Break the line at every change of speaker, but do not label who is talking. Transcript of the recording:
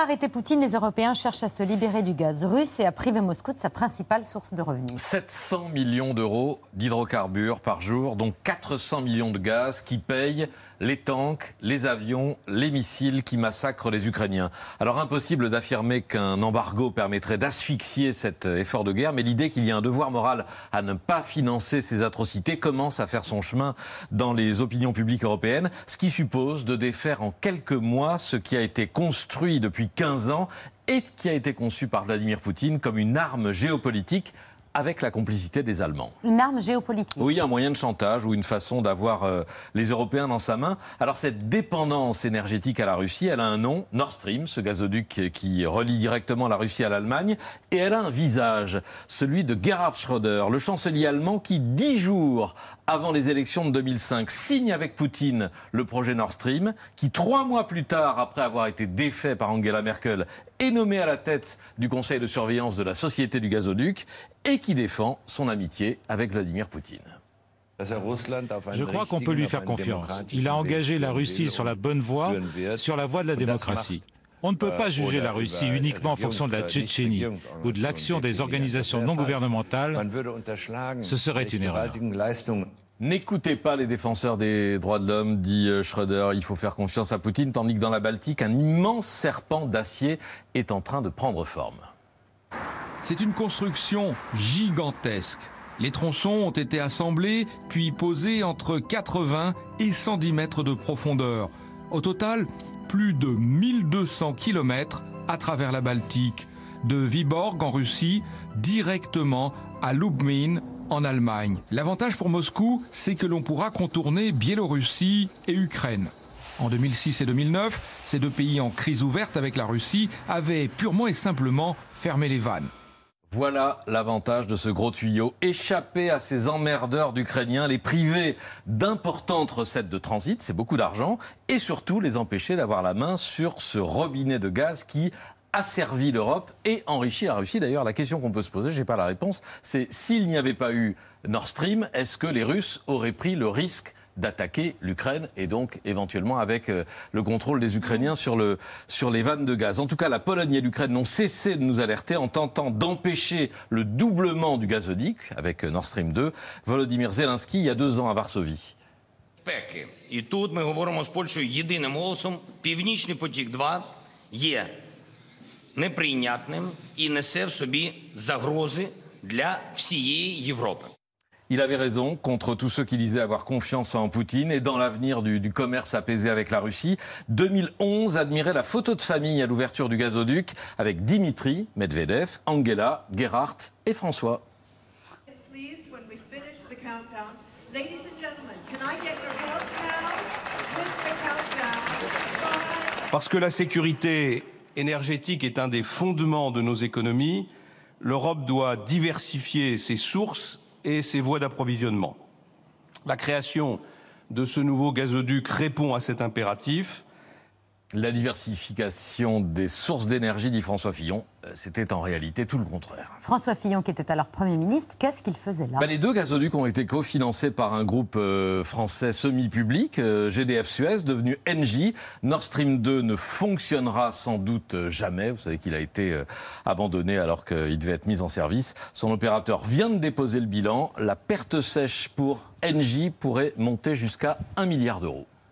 arrêter Poutine, les Européens cherchent à se libérer du gaz russe et à priver Moscou de sa principale source de revenus.
700 millions d'euros d'hydrocarbures par jour, dont 400 millions de gaz qui payent les tanks, les avions, les missiles qui massacrent les Ukrainiens. Alors impossible d'affirmer qu'un embargo permettrait d'asphyxier cet effort de guerre, mais l'idée qu'il y a un devoir moral à ne pas financer ces atrocités commence à faire son chemin dans les opinions publiques européennes, ce qui suppose de défaire en quelques mois ce qui a été construit depuis 15 ans et qui a été conçu par Vladimir Poutine comme une arme géopolitique avec la complicité des Allemands.
Une arme géopolitique.
Oui, un moyen de chantage ou une façon d'avoir euh, les Européens dans sa main. Alors cette dépendance énergétique à la Russie, elle a un nom, Nord Stream, ce gazoduc qui relie directement la Russie à l'Allemagne, et elle a un visage, celui de Gerhard Schröder, le chancelier allemand qui, dix jours avant les élections de 2005, signe avec Poutine le projet Nord Stream, qui trois mois plus tard, après avoir été défait par Angela Merkel, est nommé à la tête du conseil de surveillance de la société du gazoduc et qui défend son amitié avec Vladimir Poutine.
Je crois qu'on peut lui faire confiance. Il a engagé la Russie sur la bonne voie, sur la voie de la démocratie. On ne peut pas juger la Russie uniquement en fonction de la Tchétchénie ou de l'action des organisations non gouvernementales. Ce serait une erreur.
N'écoutez pas les défenseurs des droits de l'homme, dit euh, Schröder. Il faut faire confiance à Poutine, tandis que dans la Baltique, un immense serpent d'acier est en train de prendre forme.
C'est une construction gigantesque. Les tronçons ont été assemblés puis posés entre 80 et 110 mètres de profondeur. Au total, plus de 1200 km à travers la Baltique, de Viborg en Russie directement à Lubmin en Allemagne. L'avantage pour Moscou, c'est que l'on pourra contourner Biélorussie et Ukraine. En 2006 et 2009, ces deux pays en crise ouverte avec la Russie avaient purement et simplement fermé les vannes.
Voilà l'avantage de ce gros tuyau. Échapper à ces emmerdeurs d'Ukrainiens, les priver d'importantes recettes de transit, c'est beaucoup d'argent, et surtout les empêcher d'avoir la main sur ce robinet de gaz qui asservit l'Europe et enrichit la Russie. D'ailleurs, la question qu'on peut se poser, j'ai pas la réponse, c'est s'il n'y avait pas eu Nord Stream, est-ce que les Russes auraient pris le risque d'attaquer l'Ukraine et donc éventuellement avec euh, le contrôle des Ukrainiens sur, le, sur les vannes de gaz. En tout cas, la Pologne et l'Ukraine n'ont cessé de nous alerter en tentant d'empêcher le doublement du gazoduc avec Nord Stream 2. Volodymyr Zelensky, il y a deux ans à Varsovie.
І тут ми говоримо з Польщею єдиним голосом. Північний потік 2 є неприйнятним і несе в собі загрози для всієї Європи.
Il avait raison contre tous ceux qui disaient avoir confiance en Poutine et dans l'avenir du, du, commerce apaisé avec la Russie. 2011 admirait la photo de famille à l'ouverture du gazoduc avec Dimitri Medvedev, Angela, Gerhardt et François.
Parce que la sécurité énergétique est un des fondements de nos économies, l'Europe doit diversifier ses sources et ses voies d'approvisionnement. La création de ce nouveau gazoduc répond à cet impératif.
La diversification des sources d'énergie, dit François Fillon, euh, c'était en réalité tout le contraire.
François Fillon, qui était alors Premier ministre, qu'est-ce qu'il faisait là?
Bah, Les deux gazoducs ont été cofinancés par un groupe euh, français semi-public, euh, GDF Suez, devenu Engie. Nord Stream 2 ne fonctionnera sans doute jamais. Vous savez qu'il a été euh, abandonné alors qu'il devait être mis en service. Son opérateur vient de déposer le bilan. La perte sèche pour Engie pourrait monter jusqu'à 1 milliard d'euros.